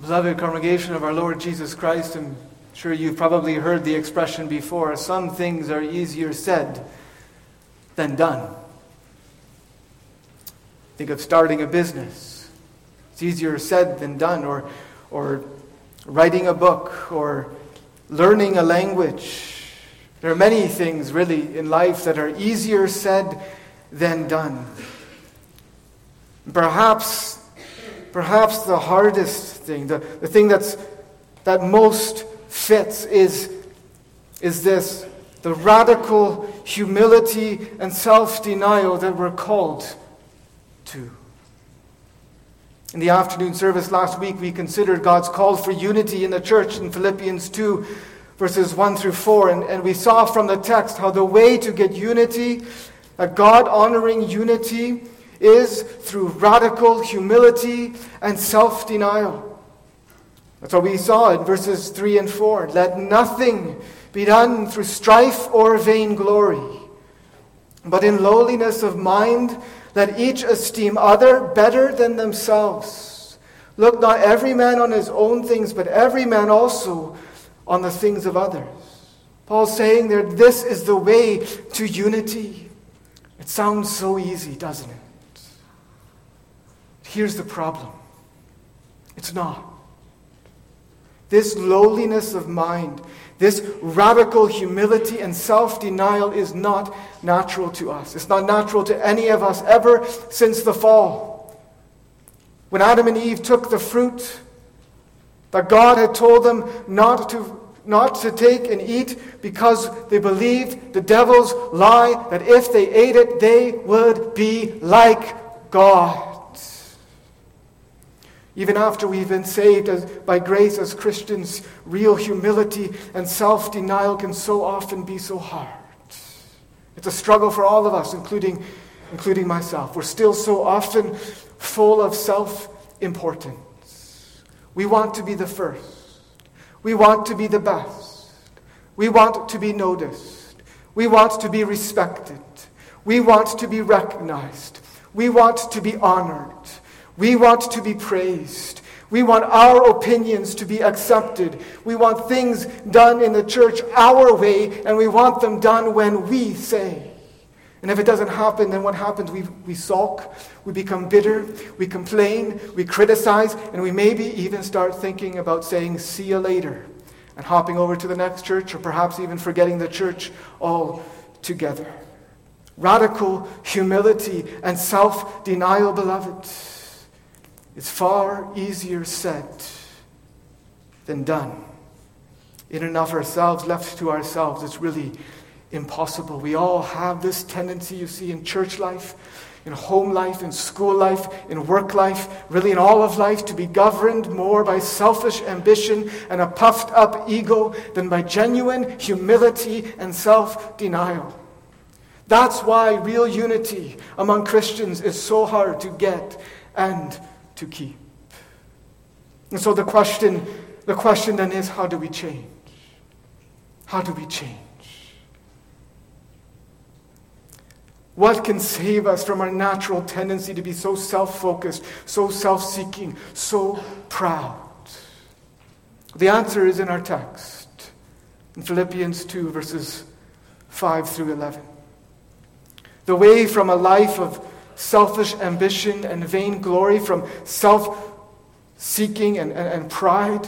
Beloved congregation of our Lord Jesus Christ, I'm sure you've probably heard the expression before some things are easier said than done. Think of starting a business. It's easier said than done, or, or writing a book, or learning a language. There are many things, really, in life that are easier said than done. Perhaps, perhaps the hardest thing, the, the thing that's, that most fits is, is this the radical humility and self denial that we're called to. In the afternoon service last week, we considered God's call for unity in the church in Philippians 2, verses 1 through 4. And, and we saw from the text how the way to get unity, a God honoring unity, is through radical humility and self denial. That's what we saw in verses 3 and 4. Let nothing be done through strife or vainglory, but in lowliness of mind, let each esteem other better than themselves. Look not every man on his own things, but every man also on the things of others. Paul's saying there, this is the way to unity. It sounds so easy, doesn't it? Here's the problem it's not. This lowliness of mind, this radical humility and self denial is not natural to us. It's not natural to any of us ever since the fall. When Adam and Eve took the fruit that God had told them not to, not to take and eat because they believed the devil's lie that if they ate it, they would be like God. Even after we've been saved as, by grace as Christians, real humility and self denial can so often be so hard. It's a struggle for all of us, including, including myself. We're still so often full of self importance. We want to be the first, we want to be the best, we want to be noticed, we want to be respected, we want to be recognized, we want to be honored. We want to be praised. We want our opinions to be accepted. We want things done in the church our way, and we want them done when we say. And if it doesn't happen, then what happens? We, we sulk, we become bitter, we complain, we criticize, and we maybe even start thinking about saying, see you later, and hopping over to the next church, or perhaps even forgetting the church altogether. Radical humility and self denial, beloved is far easier said than done. In and of ourselves, left to ourselves, it's really impossible. We all have this tendency, you see, in church life, in home life, in school life, in work life, really in all of life, to be governed more by selfish ambition and a puffed up ego than by genuine humility and self denial. That's why real unity among Christians is so hard to get and to keep. And so the question, the question then is how do we change? How do we change? What can save us from our natural tendency to be so self focused, so self seeking, so proud? The answer is in our text, in Philippians 2, verses 5 through 11. The way from a life of selfish ambition and vain glory, from self seeking and, and, and, pride,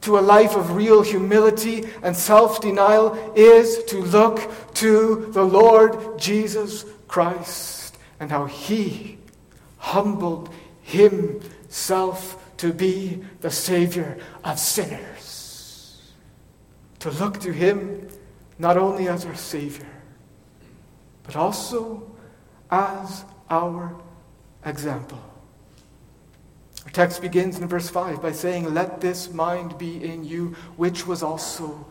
to a life of real humility and self denial is to look to the Lord Jesus Christ and how He humbled Himself to be the Savior of sinners. To look to Him not only as our Savior, but also as our example. Our text begins in verse 5 by saying, Let this mind be in you, which was also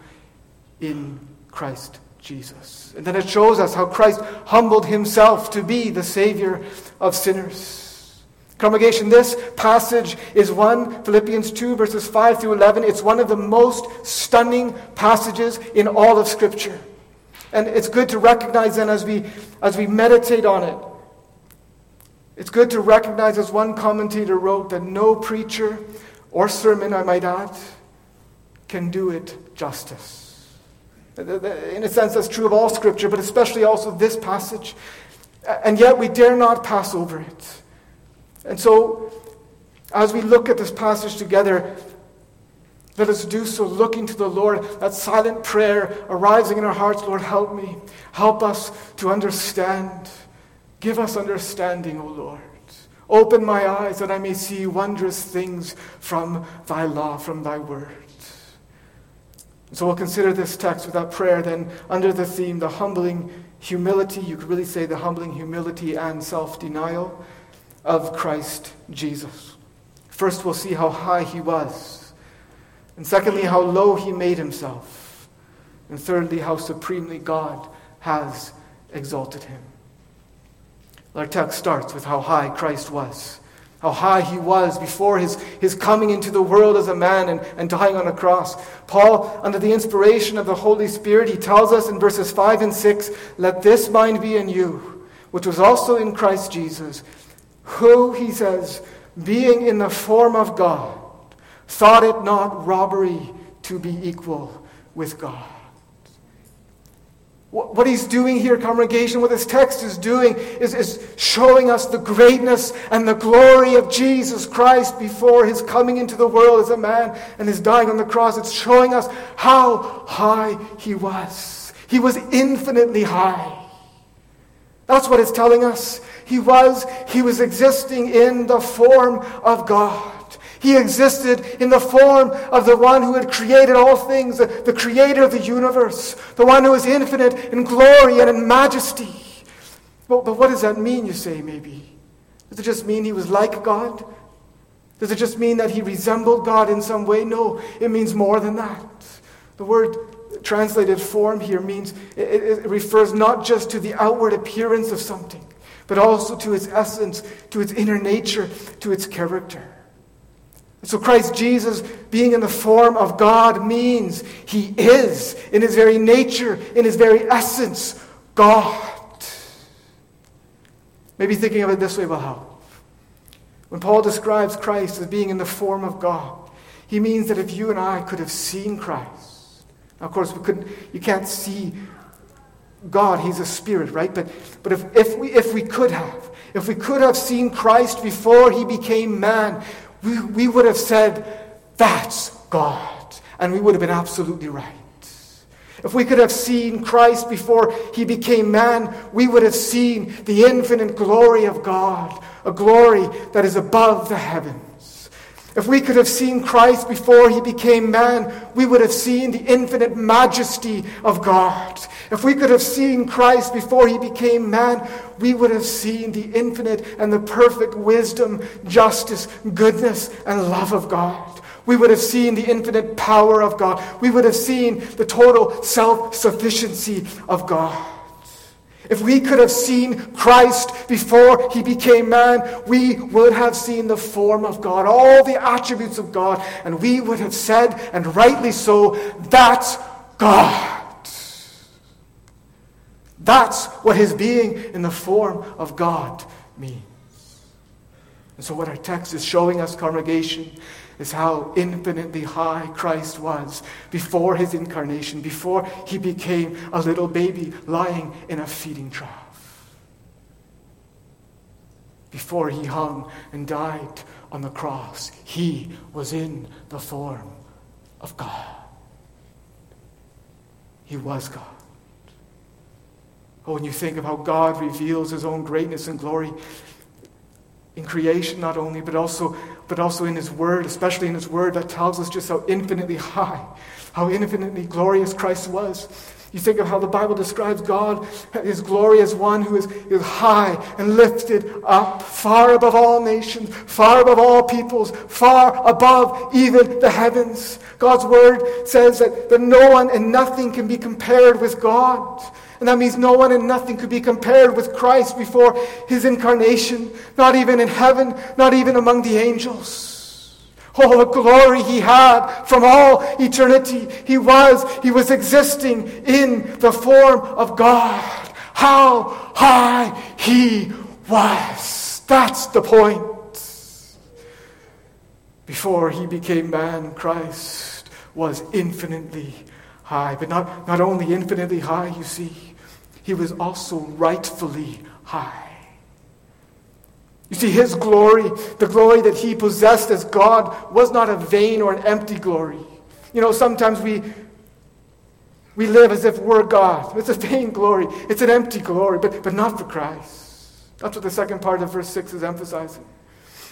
in Christ Jesus. And then it shows us how Christ humbled himself to be the Savior of sinners. Congregation, this passage is one, Philippians 2, verses 5 through 11. It's one of the most stunning passages in all of Scripture. And it's good to recognize then as we, as we meditate on it. It's good to recognize, as one commentator wrote, that no preacher or sermon, I might add, can do it justice. In a sense, that's true of all Scripture, but especially also this passage. And yet we dare not pass over it. And so, as we look at this passage together, let us do so looking to the Lord, that silent prayer arising in our hearts Lord, help me. Help us to understand. Give us understanding, O Lord. Open my eyes that I may see wondrous things from thy law, from thy word. So we'll consider this text without prayer then under the theme, the humbling humility, you could really say the humbling humility and self denial of Christ Jesus. First, we'll see how high he was. And secondly, how low he made himself. And thirdly, how supremely God has exalted him. Our text starts with how high Christ was, how high he was before his, his coming into the world as a man and, and dying on a cross. Paul, under the inspiration of the Holy Spirit, he tells us in verses 5 and 6 let this mind be in you, which was also in Christ Jesus, who, he says, being in the form of God, thought it not robbery to be equal with God. What he's doing here, congregation, what this text is doing is, is showing us the greatness and the glory of Jesus Christ before his coming into the world as a man and his dying on the cross. It's showing us how high he was. He was infinitely high. That's what it's telling us. He was, he was existing in the form of God. He existed in the form of the one who had created all things, the, the creator of the universe, the one who is infinite in glory and in majesty. But, but what does that mean, you say, maybe? Does it just mean he was like God? Does it just mean that he resembled God in some way? No, it means more than that. The word translated form here means it, it, refers not just to the outward appearance of something, but also to its essence, to its inner nature, to its character. So Christ Jesus being in the form of God means he is, in his very nature, in his very essence, God. Maybe thinking of it this way will help. When Paul describes Christ as being in the form of God, he means that if you and I could have seen Christ, now of course we couldn't, you can't see God, he's a spirit, right? But, but if, if, we, if we could have, if we could have seen Christ before he became man, we, we would have said, That's God. And we would have been absolutely right. If we could have seen Christ before he became man, we would have seen the infinite glory of God, a glory that is above the heavens. If we could have seen Christ before he became man, we would have seen the infinite majesty of God. If we could have seen Christ before he became man, we would have seen the infinite and the perfect wisdom, justice, goodness, and love of God. We would have seen the infinite power of God. We would have seen the total self sufficiency of God. If we could have seen Christ before he became man, we would have seen the form of God, all the attributes of God, and we would have said, and rightly so, that's God. That's what his being in the form of God means. And so, what our text is showing us, congregation, is how infinitely high Christ was before his incarnation, before he became a little baby lying in a feeding trough, before he hung and died on the cross. He was in the form of God. He was God. Oh, when you think of how God reveals his own greatness and glory in creation, not only, but also, but also in his word, especially in his word that tells us just how infinitely high, how infinitely glorious Christ was. You think of how the Bible describes God, his glory as one who is, is high and lifted up, far above all nations, far above all peoples, far above even the heavens. God's word says that, that no one and nothing can be compared with God. And that means no one and nothing could be compared with Christ before his incarnation, not even in heaven, not even among the angels. Oh, the glory he had from all eternity. He was, he was existing in the form of God. How high he was. That's the point. Before he became man, Christ was infinitely high. But not, not only infinitely high, you see, he was also rightfully high. You see, his glory, the glory that he possessed as God, was not a vain or an empty glory. You know, sometimes we, we live as if we're God. It's a vain glory, it's an empty glory, but, but not for Christ. That's what the second part of verse 6 is emphasizing.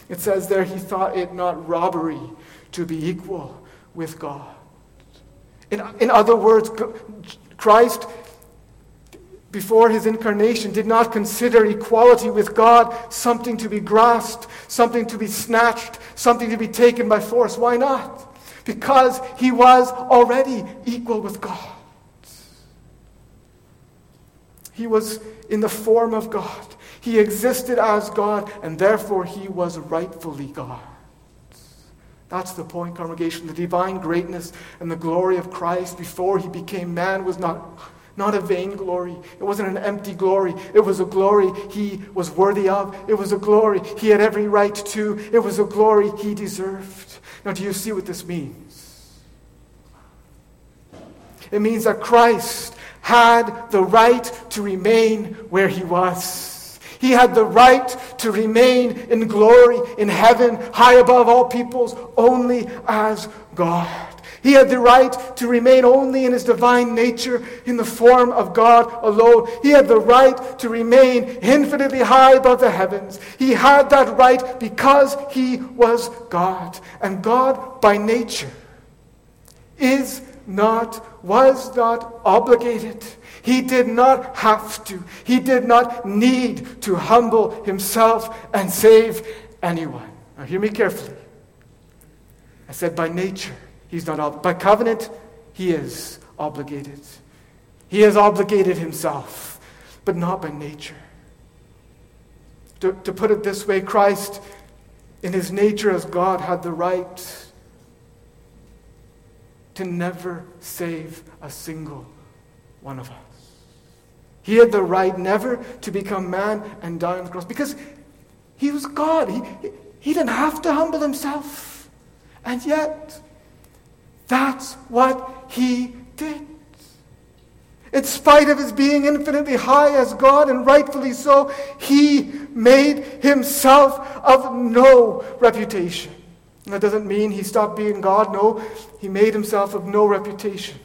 It says there, he thought it not robbery to be equal with God. In, in other words, Christ before his incarnation did not consider equality with God something to be grasped, something to be snatched, something to be taken by force. Why not? Because he was already equal with God. He was in the form of God. He existed as God, and therefore he was rightfully God. That's the point, congregation. The divine greatness and the glory of Christ before he became man was not not a vain glory. It wasn't an empty glory. It was a glory he was worthy of. It was a glory he had every right to. It was a glory he deserved. Now, do you see what this means? It means that Christ had the right to remain where he was. He had the right to remain in glory in heaven, high above all peoples, only as God. He had the right to remain only in his divine nature, in the form of God alone. He had the right to remain infinitely high above the heavens. He had that right because he was God. And God, by nature, is not, was not obligated. He did not have to. He did not need to humble himself and save anyone. Now, hear me carefully. I said by nature. He's not ob- by covenant, he is obligated. He has obligated himself, but not by nature. To, to put it this way, Christ, in his nature as God, had the right to never save a single one of us. He had the right never to become man and die on the cross because he was God. He, he didn't have to humble himself. And yet, that's what he did. In spite of his being infinitely high as God, and rightfully so, he made himself of no reputation. That doesn't mean he stopped being God. No, he made himself of no reputation.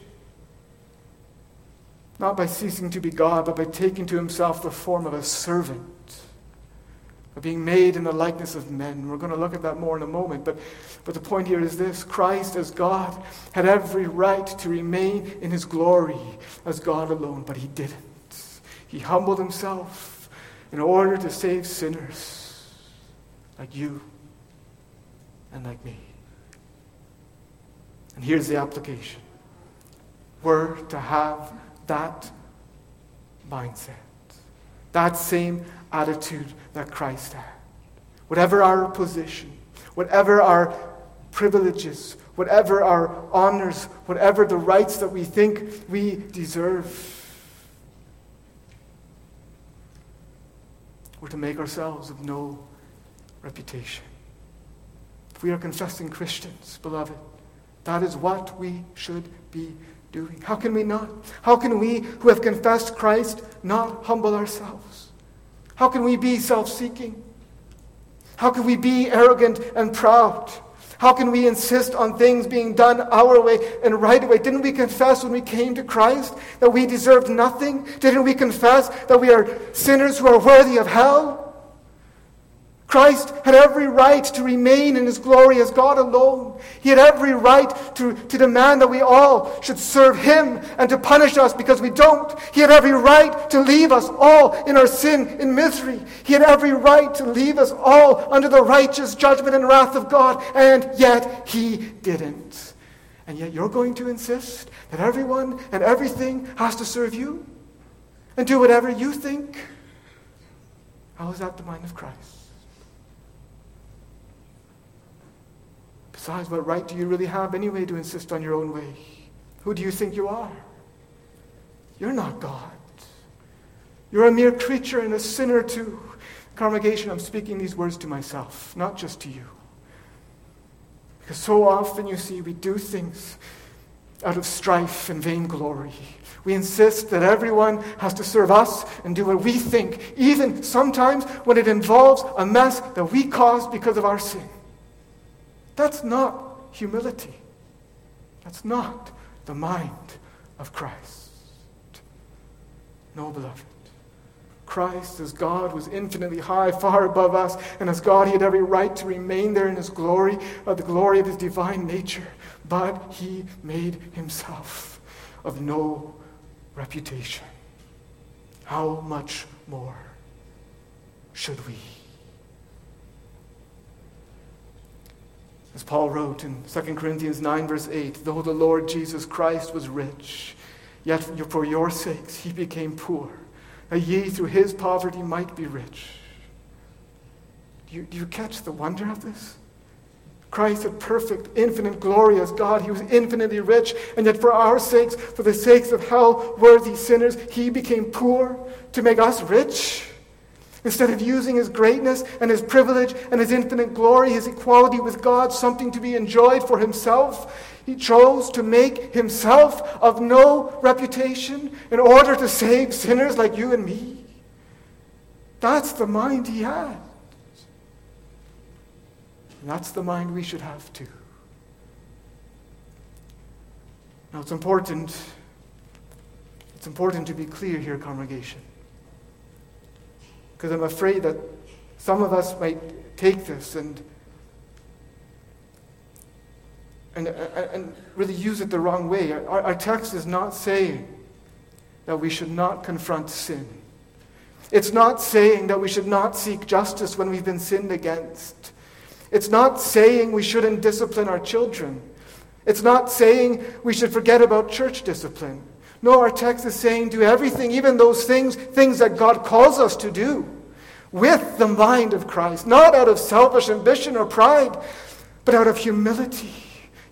Not by ceasing to be God, but by taking to himself the form of a servant of being made in the likeness of men. We're going to look at that more in a moment. But, but the point here is this Christ, as God, had every right to remain in his glory as God alone, but he didn't. He humbled himself in order to save sinners like you and like me. And here's the application we're to have that mindset, that same attitude that Christ had. Whatever our position, whatever our privileges, whatever our honors, whatever the rights that we think we deserve, we're to make ourselves of no reputation. If we are confessing Christians, beloved, that is what we should be doing. How can we not? How can we who have confessed Christ not humble ourselves? How can we be self seeking? How can we be arrogant and proud? How can we insist on things being done our way and right away? Didn't we confess when we came to Christ that we deserved nothing? Didn't we confess that we are sinners who are worthy of hell? Christ had every right to remain in his glory as God alone. He had every right to, to demand that we all should serve him and to punish us because we don't. He had every right to leave us all in our sin in misery. He had every right to leave us all under the righteous judgment and wrath of God, and yet he didn't. And yet you're going to insist that everyone and everything has to serve you and do whatever you think? How is that the mind of Christ? Besides, what right do you really have anyway to insist on your own way? Who do you think you are? You're not God. You're a mere creature and a sinner too. Congregation, I'm speaking these words to myself, not just to you. Because so often, you see, we do things out of strife and vainglory. We insist that everyone has to serve us and do what we think, even sometimes when it involves a mess that we caused because of our sin. That's not humility. That's not the mind of Christ. No, beloved. Christ, as God, was infinitely high, far above us, and as God, he had every right to remain there in his glory, of the glory of his divine nature. But he made himself of no reputation. How much more should we? As Paul wrote in 2 Corinthians 9, verse 8, though the Lord Jesus Christ was rich, yet for your sakes he became poor, that ye through his poverty might be rich. Do you, do you catch the wonder of this? Christ had perfect, infinite, glorious God. He was infinitely rich, and yet for our sakes, for the sakes of hell worthy sinners, he became poor to make us rich. Instead of using his greatness and his privilege and his infinite glory, his equality with God, something to be enjoyed for himself, he chose to make himself of no reputation in order to save sinners like you and me. That's the mind he had. And that's the mind we should have too. Now it's important. It's important to be clear here, congregation. Because I'm afraid that some of us might take this and, and, and really use it the wrong way. Our, our text is not saying that we should not confront sin. It's not saying that we should not seek justice when we've been sinned against. It's not saying we shouldn't discipline our children. It's not saying we should forget about church discipline. No, our text is saying do everything, even those things, things that God calls us to do, with the mind of Christ, not out of selfish ambition or pride, but out of humility.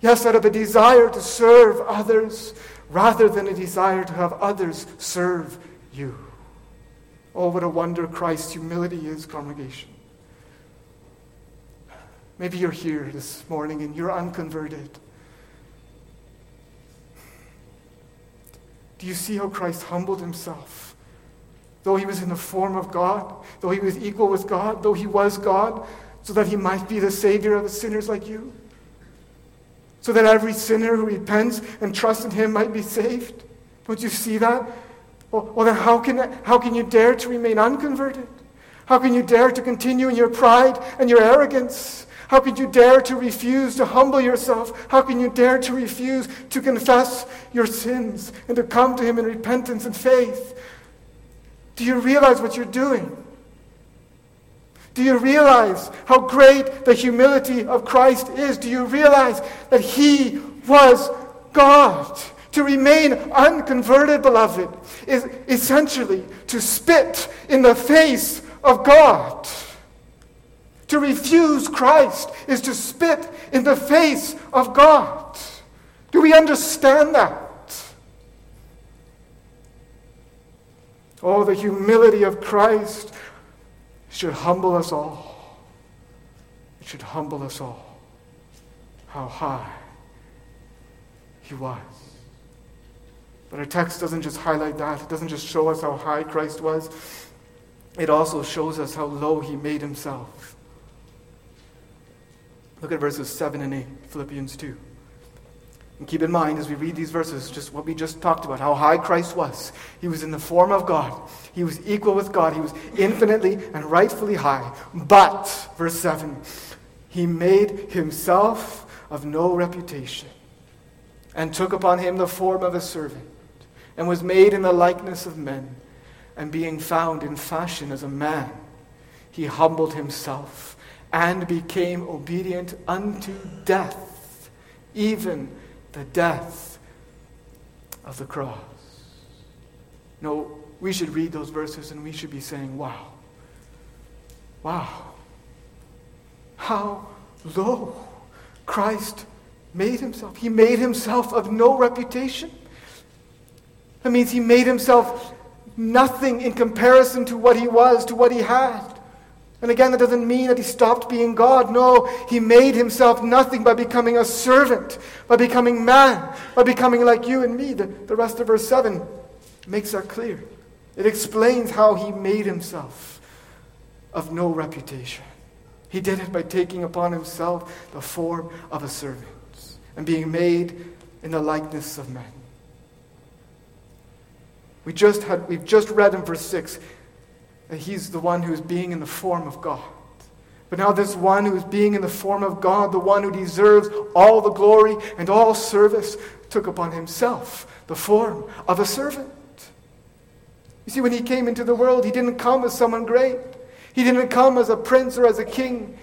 Yes, out of a desire to serve others rather than a desire to have others serve you. Oh, what a wonder Christ's humility is, congregation. Maybe you're here this morning and you're unconverted. Do you see how Christ humbled himself? Though he was in the form of God, though he was equal with God, though he was God, so that he might be the Savior of sinners like you. So that every sinner who repents and trusts in him might be saved. Don't you see that? Well, well then how can, how can you dare to remain unconverted? How can you dare to continue in your pride and your arrogance? How could you dare to refuse to humble yourself? How can you dare to refuse to confess your sins and to come to Him in repentance and faith? Do you realize what you're doing? Do you realize how great the humility of Christ is? Do you realize that He was God? To remain unconverted, beloved, is essentially to spit in the face of God. To refuse Christ is to spit in the face of God. Do we understand that? Oh, the humility of Christ should humble us all. It should humble us all. How high he was. But our text doesn't just highlight that, it doesn't just show us how high Christ was, it also shows us how low he made himself. Look at verses 7 and 8, Philippians 2. And keep in mind as we read these verses, just what we just talked about, how high Christ was. He was in the form of God, he was equal with God, he was infinitely and rightfully high. But, verse 7, he made himself of no reputation and took upon him the form of a servant and was made in the likeness of men. And being found in fashion as a man, he humbled himself and became obedient unto death, even the death of the cross. No, we should read those verses and we should be saying, wow, wow, how low Christ made himself. He made himself of no reputation. That means he made himself nothing in comparison to what he was, to what he had. And again, that doesn't mean that he stopped being God. No, he made himself nothing by becoming a servant, by becoming man, by becoming like you and me. The, the rest of verse 7 makes that clear. It explains how he made himself of no reputation. He did it by taking upon himself the form of a servant and being made in the likeness of men. We just had, we've just read in verse 6 that he's the one who is being in the form of God. But now, this one who is being in the form of God, the one who deserves all the glory and all service, took upon himself the form of a servant. You see, when he came into the world, he didn't come as someone great, he didn't come as a prince or as a king.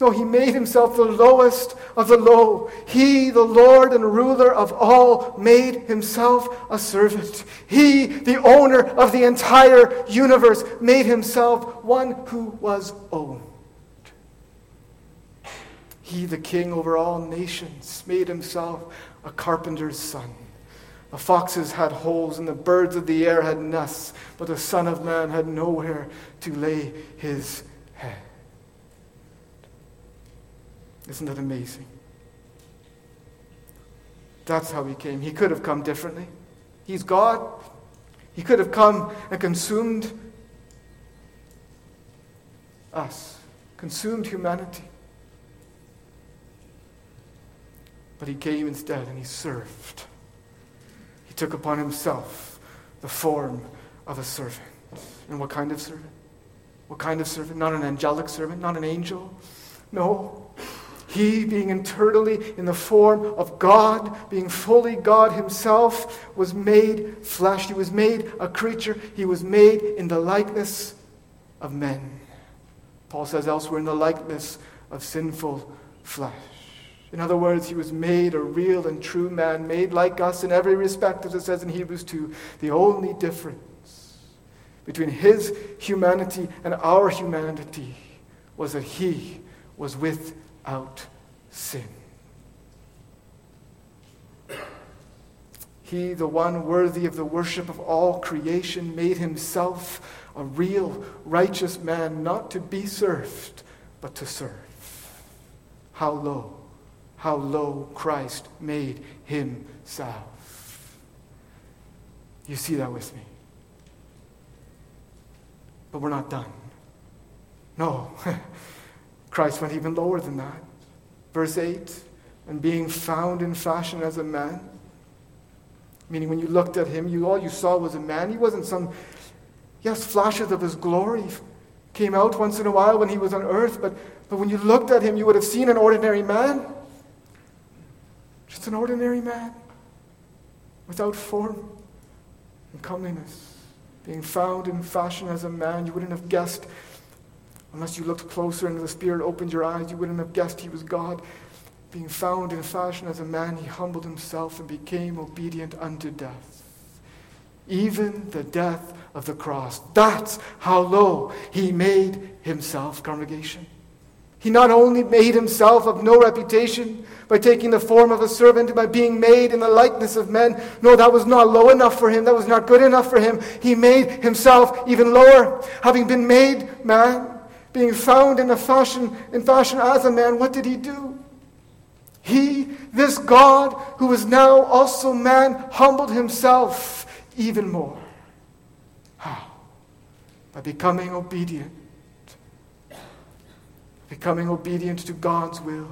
No, he made himself the lowest of the low. He, the Lord and ruler of all, made himself a servant. He, the owner of the entire universe, made himself one who was owned. He, the king over all nations, made himself a carpenter's son. The foxes had holes and the birds of the air had nests, but the Son of Man had nowhere to lay his Isn't that amazing? That's how he came. He could have come differently. He's God. He could have come and consumed us, consumed humanity. But he came instead and he served. He took upon himself the form of a servant. And what kind of servant? What kind of servant? Not an angelic servant, not an angel. No, he, being internally in the form of God, being fully God himself, was made flesh. He was made a creature. He was made in the likeness of men. Paul says elsewhere, in the likeness of sinful flesh. In other words, he was made a real and true man, made like us in every respect, as it says in Hebrews 2. The only difference between his humanity and our humanity was that he was with without sin. He, the one worthy of the worship of all creation, made himself a real righteous man, not to be served, but to serve. How low, how low Christ made himself. You see that with me. But we're not done. No. Christ went even lower than that. Verse 8, and being found in fashion as a man, meaning when you looked at him, you, all you saw was a man. He wasn't some, yes, flashes of his glory came out once in a while when he was on earth, but, but when you looked at him, you would have seen an ordinary man. Just an ordinary man without form and comeliness. Being found in fashion as a man, you wouldn't have guessed Unless you looked closer and the Spirit opened your eyes, you wouldn't have guessed he was God. Being found in fashion as a man, he humbled himself and became obedient unto death. Even the death of the cross. That's how low he made himself, congregation. He not only made himself of no reputation by taking the form of a servant, by being made in the likeness of men. No, that was not low enough for him. That was not good enough for him. He made himself even lower. Having been made man, being found in a fashion in fashion as a man, what did he do? He, this God who is now also man, humbled himself even more. How? By becoming obedient. Becoming obedient to God's will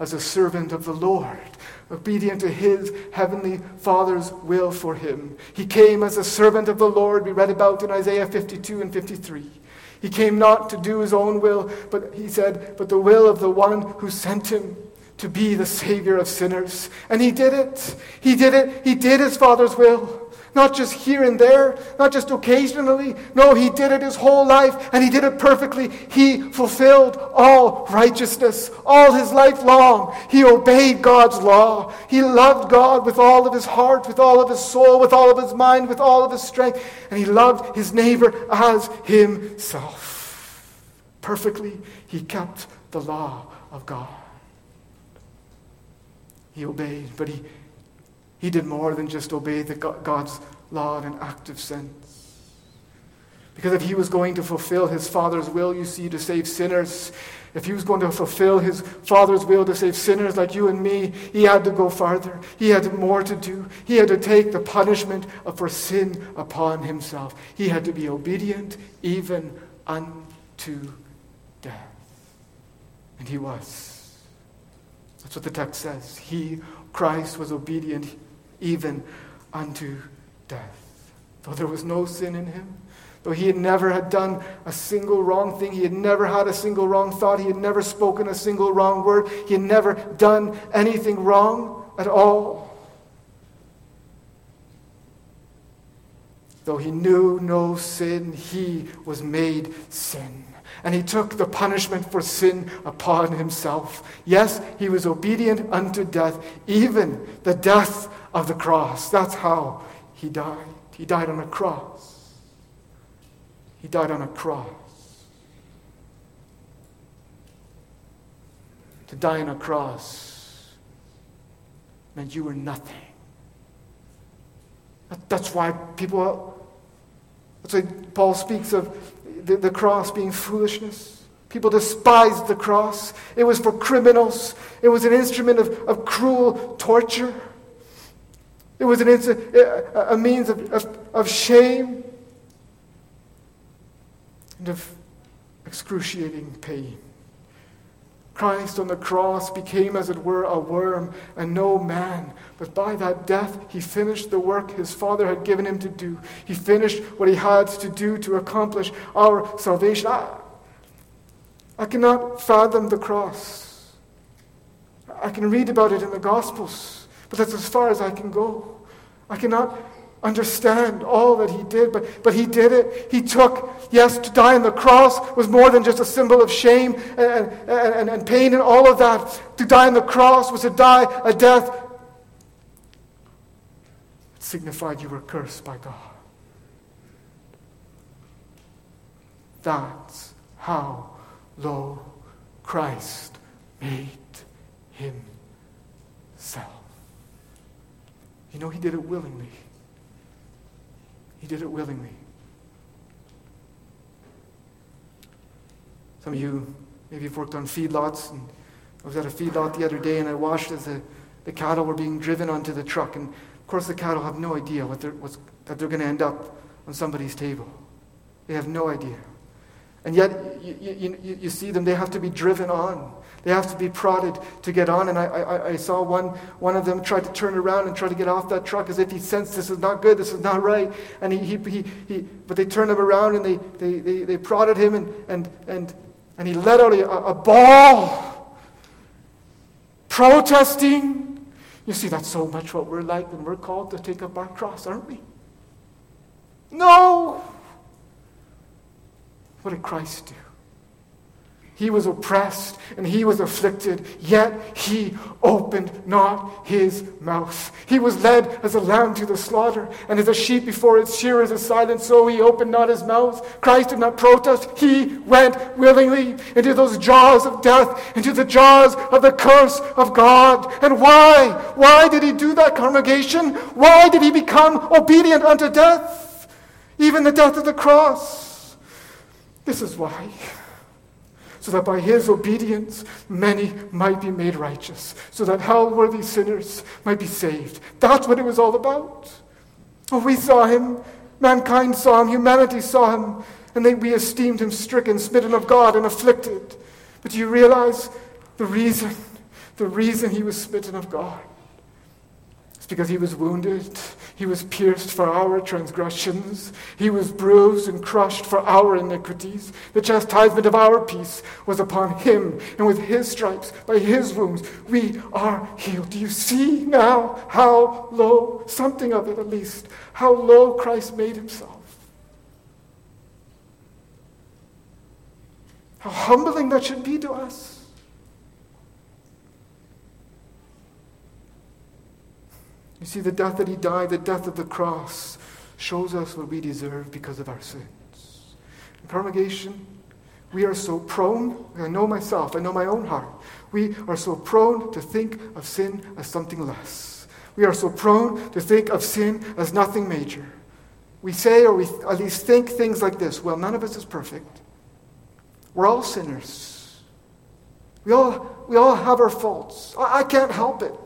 as a servant of the Lord, obedient to his heavenly Father's will for him. He came as a servant of the Lord, we read about in Isaiah 52 and 53. He came not to do his own will, but he said, but the will of the one who sent him to be the Savior of sinners. And he did it. He did it. He did his Father's will. Not just here and there, not just occasionally. No, he did it his whole life, and he did it perfectly. He fulfilled all righteousness all his life long. He obeyed God's law. He loved God with all of his heart, with all of his soul, with all of his mind, with all of his strength, and he loved his neighbor as himself. Perfectly, he kept the law of God. He obeyed, but he he did more than just obey the God's law in an active sense. Because if he was going to fulfill his Father's will, you see, to save sinners, if he was going to fulfill his Father's will to save sinners like you and me, he had to go farther. He had more to do. He had to take the punishment for sin upon himself. He had to be obedient even unto death. And he was. That's what the text says. He, Christ, was obedient even unto death. Though there was no sin in him, Though he had never had done a single wrong thing, he had never had a single wrong thought, he had never spoken a single wrong word, he had never done anything wrong at all. Though he knew no sin, he was made sin. And he took the punishment for sin upon himself. Yes, he was obedient unto death, even the death of the cross. That's how he died. He died on a cross. He died on a cross. To die on a cross meant you were nothing. That's why people, that's why Paul speaks of the, the cross being foolishness. People despised the cross. It was for criminals, it was an instrument of, of cruel torture, it was an, a means of, of, of shame and of excruciating pain. Christ on the cross became, as it were, a worm and no man. But by that death, he finished the work his Father had given him to do. He finished what he had to do to accomplish our salvation. I, I cannot fathom the cross. I can read about it in the Gospels, but that's as far as I can go. I cannot understand all that he did, but, but he did it. He took, yes, to die on the cross was more than just a symbol of shame and, and, and, and pain and all of that. To die on the cross was to die a death. It signified you were cursed by God. That's how low Christ made himself. You know, he did it willingly. He did it willingly. Some of you, maybe you've worked on feedlots. And I was at a feedlot the other day and I watched as the, the cattle were being driven onto the truck. And of course, the cattle have no idea what they're, that they're going to end up on somebody's table. They have no idea. And yet, you, you, you, see them, they have to be driven on. They have to be prodded to get on. And I, I, I, saw one, one of them try to turn around and try to get off that truck as if he sensed this is not good, this is not right. And he, he, he, he but they turned him around and they, they, they, they prodded him and, and, and, and he let out a, a bawl, protesting. You see, that's so much what we're like when we're called to take up our cross, aren't we? No! What did Christ do? He was oppressed and he was afflicted, yet he opened not his mouth. He was led as a lamb to the slaughter, and as a sheep before its shearers is silent, so he opened not his mouth. Christ did not protest. He went willingly into those jaws of death, into the jaws of the curse of God. And why? Why did he do that, congregation? Why did he become obedient unto death? Even the death of the cross. This is why so that by his obedience many might be made righteous, so that hell-worthy sinners might be saved. That's what it was all about. Oh, we saw him, mankind saw him, humanity saw him, and they, we esteemed him stricken, smitten of God, and afflicted. But do you realize the reason, the reason he was smitten of God? Because he was wounded he was pierced for our transgressions. He was bruised and crushed for our iniquities. The chastisement of our peace was upon him, and with his stripes, by his wounds, we are healed. Do you see now how low, something of it at least, how low Christ made himself? How humbling that should be to us. You see, the death that he died, the death of the cross, shows us what we deserve because of our sins. In congregation, we are so prone, I know myself, I know my own heart, we are so prone to think of sin as something less. We are so prone to think of sin as nothing major. we say, or we at least think things like this well, none of us is perfect. We're all sinners. We all, we all have our faults. I, I can't help it.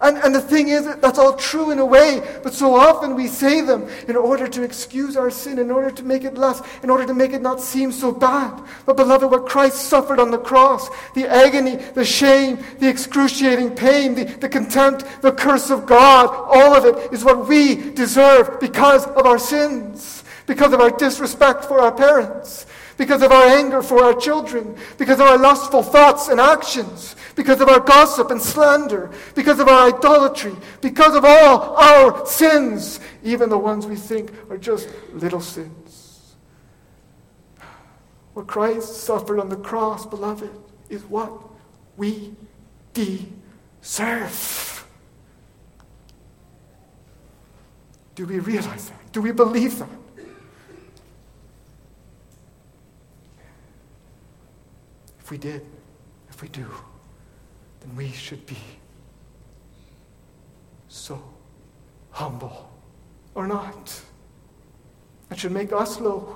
And, and the thing is, that's all true in a way, but so often we say them in order to excuse our sin, in order to make it less, in order to make it not seem so bad. But, beloved, what Christ suffered on the cross, the agony, the shame, the excruciating pain, the, the contempt, the curse of God, all of it is what we deserve because of our sins, because of our disrespect for our parents, because of our anger for our children, because of our lustful thoughts and actions, because of our gossip and slander, because of our idolatry, because of all our sins, even the ones we think are just little sins. What Christ suffered on the cross, beloved, is what we deserve. Do we realize that? Do we believe that? If we did, if we do, then we should be so humble. Or not. That should make us low.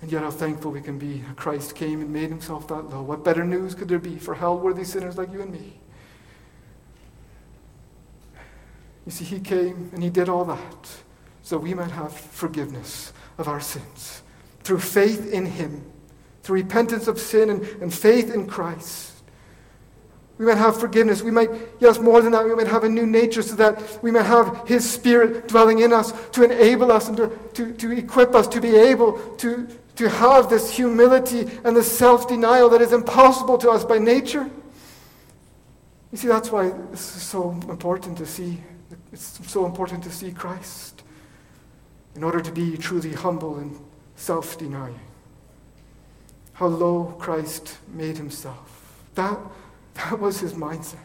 And yet, how thankful we can be that Christ came and made himself that low. What better news could there be for hell worthy sinners like you and me? You see, he came and he did all that so we might have forgiveness of our sins through faith in Him, through repentance of sin and, and faith in Christ. We might have forgiveness. We might, yes, more than that, we might have a new nature so that we might have His Spirit dwelling in us to enable us and to, to, to equip us to be able to, to have this humility and this self denial that is impossible to us by nature. You see, that's why this is so important to see. It's so important to see Christ in order to be truly humble and self denying. How low Christ made himself. That, that was his mindset.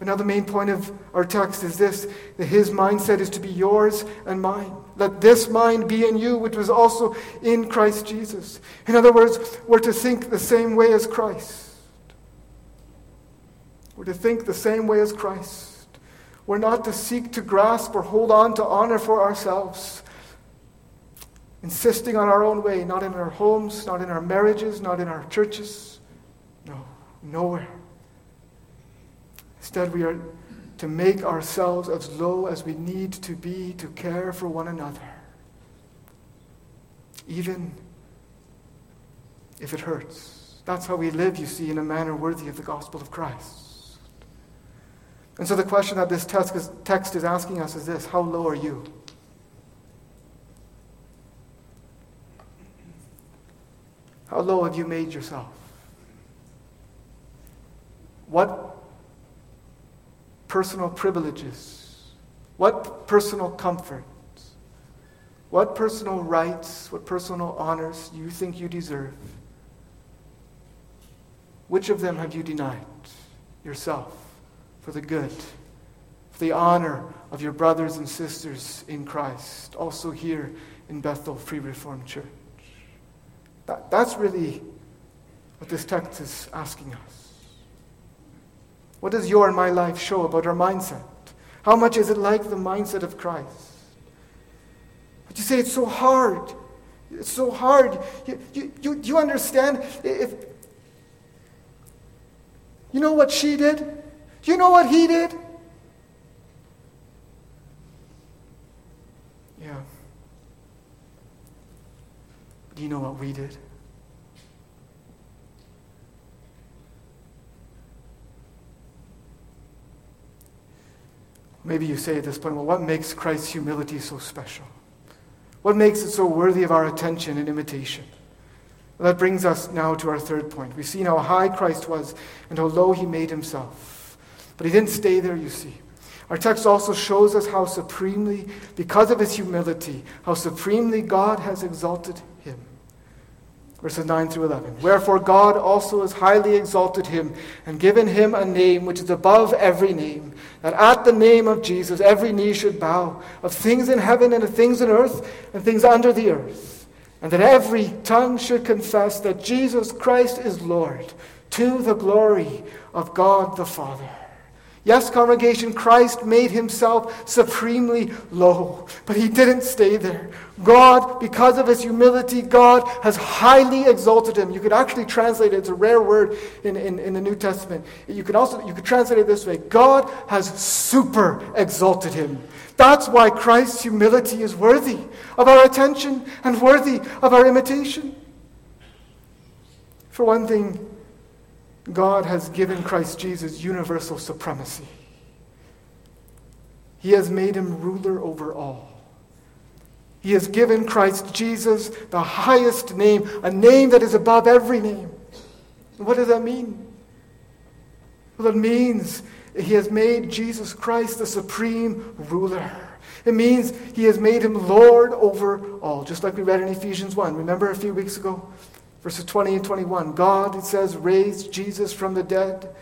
But now, the main point of our text is this that his mindset is to be yours and mine. Let this mind be in you, which was also in Christ Jesus. In other words, we're to think the same way as Christ. We're to think the same way as Christ. We're not to seek to grasp or hold on to honor for ourselves, insisting on our own way, not in our homes, not in our marriages, not in our churches. No, nowhere. Instead, we are to make ourselves as low as we need to be to care for one another, even if it hurts. That's how we live, you see, in a manner worthy of the gospel of Christ. And so the question that this text is asking us is this How low are you? How low have you made yourself? What personal privileges, what personal comforts, what personal rights, what personal honors do you think you deserve? Which of them have you denied yourself for the good, for the honor of your brothers and sisters in Christ, also here in Bethel Free Reformed Church? That, that's really what this text is asking us. What does your and my life show about our mindset? How much is it like the mindset of Christ? But you say it's so hard. It's so hard. You, you, you, you understand? If, you know what she did? Do you know what he did? Yeah. Do you know what we did? Maybe you say at this point, well, what makes Christ's humility so special? What makes it so worthy of our attention and imitation? Well, that brings us now to our third point. We've seen how high Christ was and how low he made himself. But he didn't stay there, you see. Our text also shows us how supremely, because of his humility, how supremely God has exalted him. Verses 9 through 11. Wherefore God also has highly exalted him and given him a name which is above every name, that at the name of Jesus every knee should bow, of things in heaven and of things in earth and things under the earth, and that every tongue should confess that Jesus Christ is Lord, to the glory of God the Father. Yes, congregation, Christ made himself supremely low, but he didn't stay there. God, because of his humility, God has highly exalted him. You could actually translate it, it's a rare word in, in, in the New Testament. You could also you could translate it this way God has super exalted him. That's why Christ's humility is worthy of our attention and worthy of our imitation. For one thing, God has given Christ Jesus universal supremacy. He has made him ruler over all. He has given Christ Jesus the highest name, a name that is above every name. What does that mean? Well, it means he has made Jesus Christ the supreme ruler. It means he has made him Lord over all, just like we read in Ephesians 1. Remember a few weeks ago? Verses 20 and 21. God, it says, raised Jesus from the dead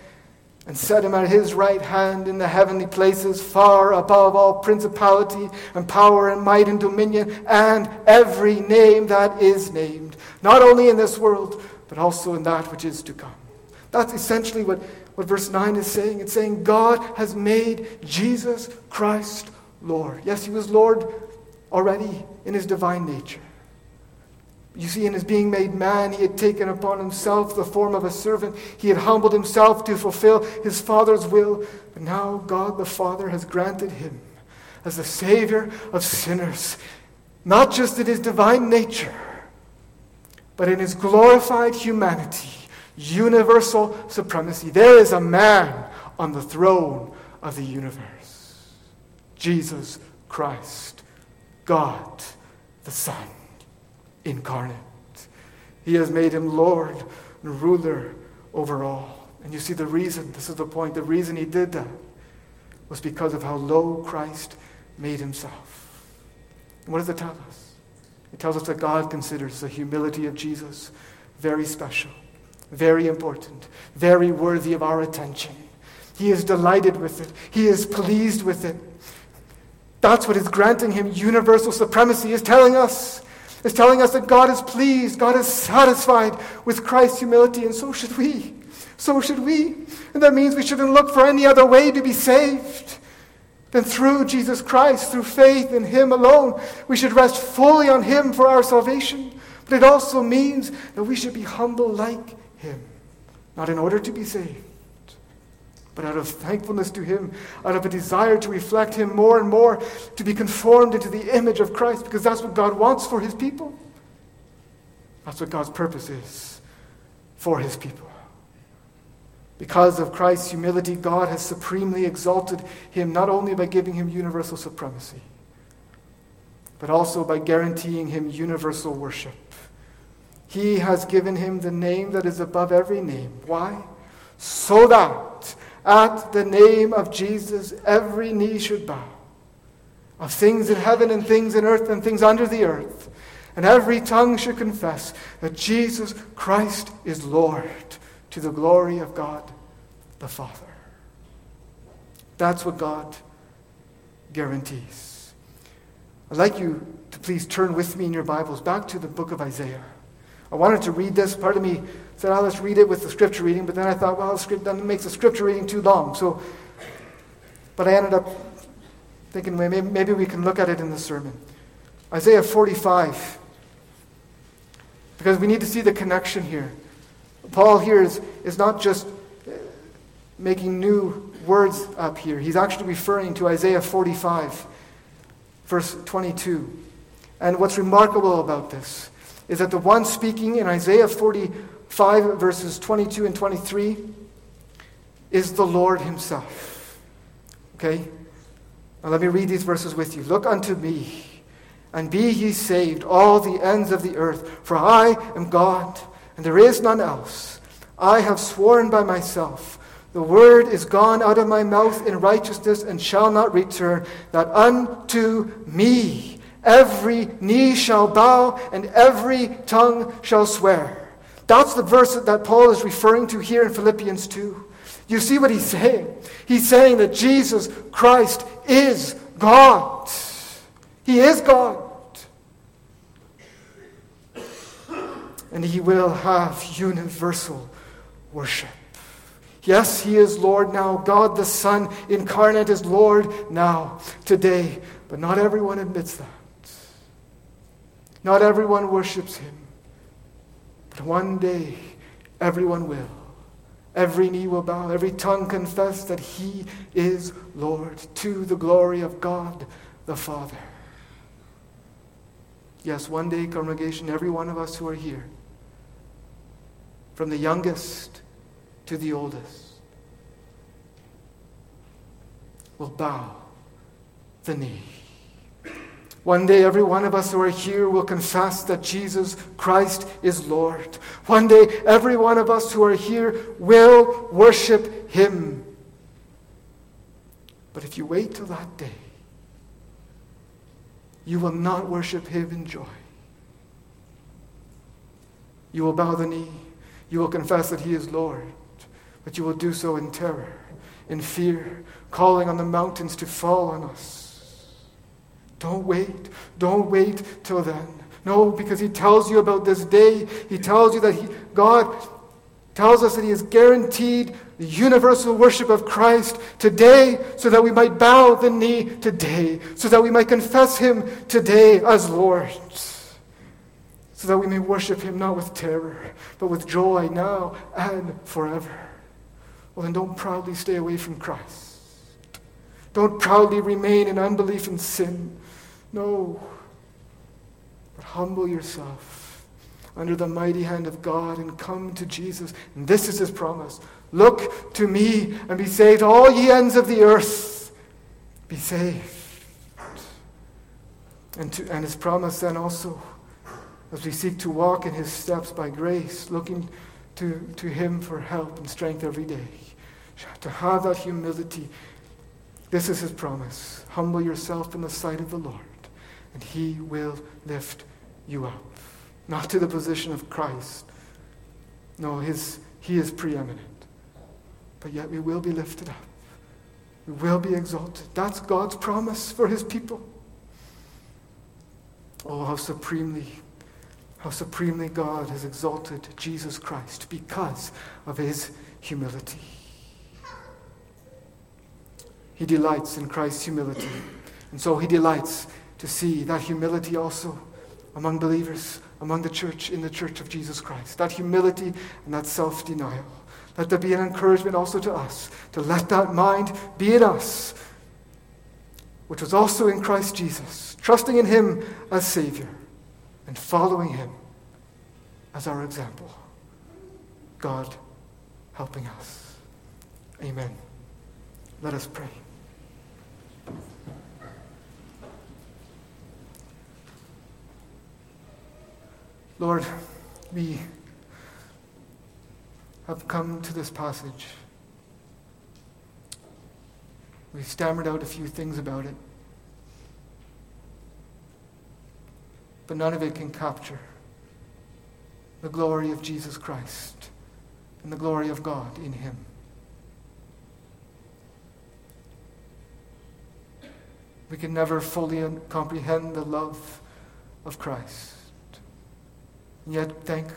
and set him at his right hand in the heavenly places, far above all principality and power and might and dominion and every name that is named, not only in this world, but also in that which is to come. That's essentially what, what verse 9 is saying. It's saying God has made Jesus Christ Lord. Yes, he was Lord already in his divine nature. You see, in his being made man, he had taken upon himself the form of a servant. He had humbled himself to fulfill his Father's will. But now God the Father has granted him as the Savior of sinners, not just in his divine nature, but in his glorified humanity, universal supremacy. There is a man on the throne of the universe Jesus Christ, God the Son incarnate. He has made him Lord and ruler over all. And you see the reason, this is the point, the reason he did that was because of how low Christ made himself. And what does it tell us? It tells us that God considers the humility of Jesus very special, very important, very worthy of our attention. He is delighted with it, He is pleased with it. That's what is granting him universal supremacy, is telling us is telling us that God is pleased, God is satisfied with Christ's humility, and so should we. So should we. And that means we shouldn't look for any other way to be saved than through Jesus Christ, through faith in Him alone. We should rest fully on Him for our salvation. But it also means that we should be humble like Him, not in order to be saved but out of thankfulness to Him, out of a desire to reflect Him more and more, to be conformed into the image of Christ, because that's what God wants for His people. That's what God's purpose is for His people. Because of Christ's humility, God has supremely exalted Him, not only by giving Him universal supremacy, but also by guaranteeing Him universal worship. He has given Him the name that is above every name. Why? So that at the name of Jesus, every knee should bow of things in heaven and things in earth and things under the earth. And every tongue should confess that Jesus Christ is Lord to the glory of God the Father. That's what God guarantees. I'd like you to please turn with me in your Bibles back to the book of Isaiah. I wanted to read this. Part of me said, oh, let's read it with the scripture reading, but then I thought, well, that makes the scripture reading too long. So, but I ended up thinking maybe, maybe we can look at it in the sermon. Isaiah 45. Because we need to see the connection here. Paul here is, is not just uh, making new words up here. He's actually referring to Isaiah 45, verse 22. And what's remarkable about this is that the one speaking in Isaiah 45, verses 22 and 23, is the Lord Himself. Okay? Now let me read these verses with you. Look unto me, and be ye saved, all the ends of the earth, for I am God, and there is none else. I have sworn by myself. The word is gone out of my mouth in righteousness and shall not return, that unto me Every knee shall bow and every tongue shall swear. That's the verse that Paul is referring to here in Philippians 2. You see what he's saying? He's saying that Jesus Christ is God. He is God. And he will have universal worship. Yes, He is Lord now. God the Son incarnate is Lord now, today. But not everyone admits that. Not everyone worships Him. But one day, everyone will. Every knee will bow, every tongue confess that He is Lord to the glory of God the Father. Yes, one day, congregation, every one of us who are here, from the youngest to the oldest, will bow the knee. One day, every one of us who are here will confess that Jesus Christ is Lord. One day, every one of us who are here will worship Him. But if you wait till that day, you will not worship Him in joy. You will bow the knee. You will confess that He is Lord. But you will do so in terror, in fear, calling on the mountains to fall on us. Don't wait. Don't wait till then. No, because He tells you about this day. He tells you that he, God tells us that He has guaranteed the universal worship of Christ today so that we might bow the knee today, so that we might confess Him today as Lord, so that we may worship Him not with terror, but with joy now and forever. Well, then don't proudly stay away from Christ. Don't proudly remain in unbelief and sin. No, but humble yourself under the mighty hand of God and come to Jesus. And this is his promise Look to me and be saved, all ye ends of the earth. Be saved. And, to, and his promise then also, as we seek to walk in his steps by grace, looking to, to him for help and strength every day, to have that humility. This is his promise. Humble yourself in the sight of the Lord, and he will lift you up not to the position of Christ. No, his, he is preeminent. But yet we will be lifted up. We will be exalted. That's God's promise for his people. Oh, how supremely, how supremely God has exalted Jesus Christ because of his humility. He delights in Christ's humility. And so he delights to see that humility also among believers, among the church, in the church of Jesus Christ. That humility and that self denial. Let there be an encouragement also to us to let that mind be in us, which was also in Christ Jesus, trusting in Him as Savior and following Him as our example. God helping us. Amen. Let us pray. Lord, we have come to this passage. We've stammered out a few things about it, but none of it can capture the glory of Jesus Christ and the glory of God in Him. We can never fully comprehend the love of Christ. And yet, thank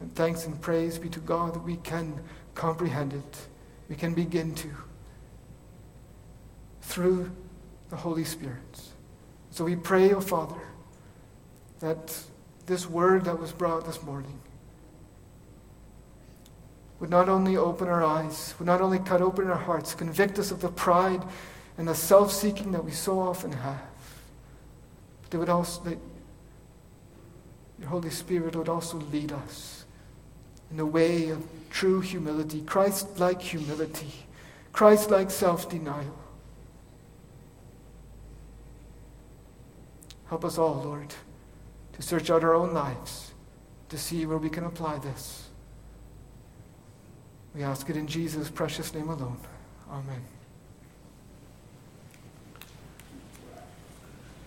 and thanks and praise be to God that we can comprehend it. We can begin to through the Holy Spirit. So we pray, O oh Father, that this word that was brought this morning would not only open our eyes, would not only cut open our hearts, convict us of the pride and the self seeking that we so often have, but they would also, that your Holy Spirit would also lead us in the way of true humility, Christ like humility, Christ like self denial. Help us all, Lord, to search out our own lives to see where we can apply this. We ask it in Jesus' precious name alone. Amen.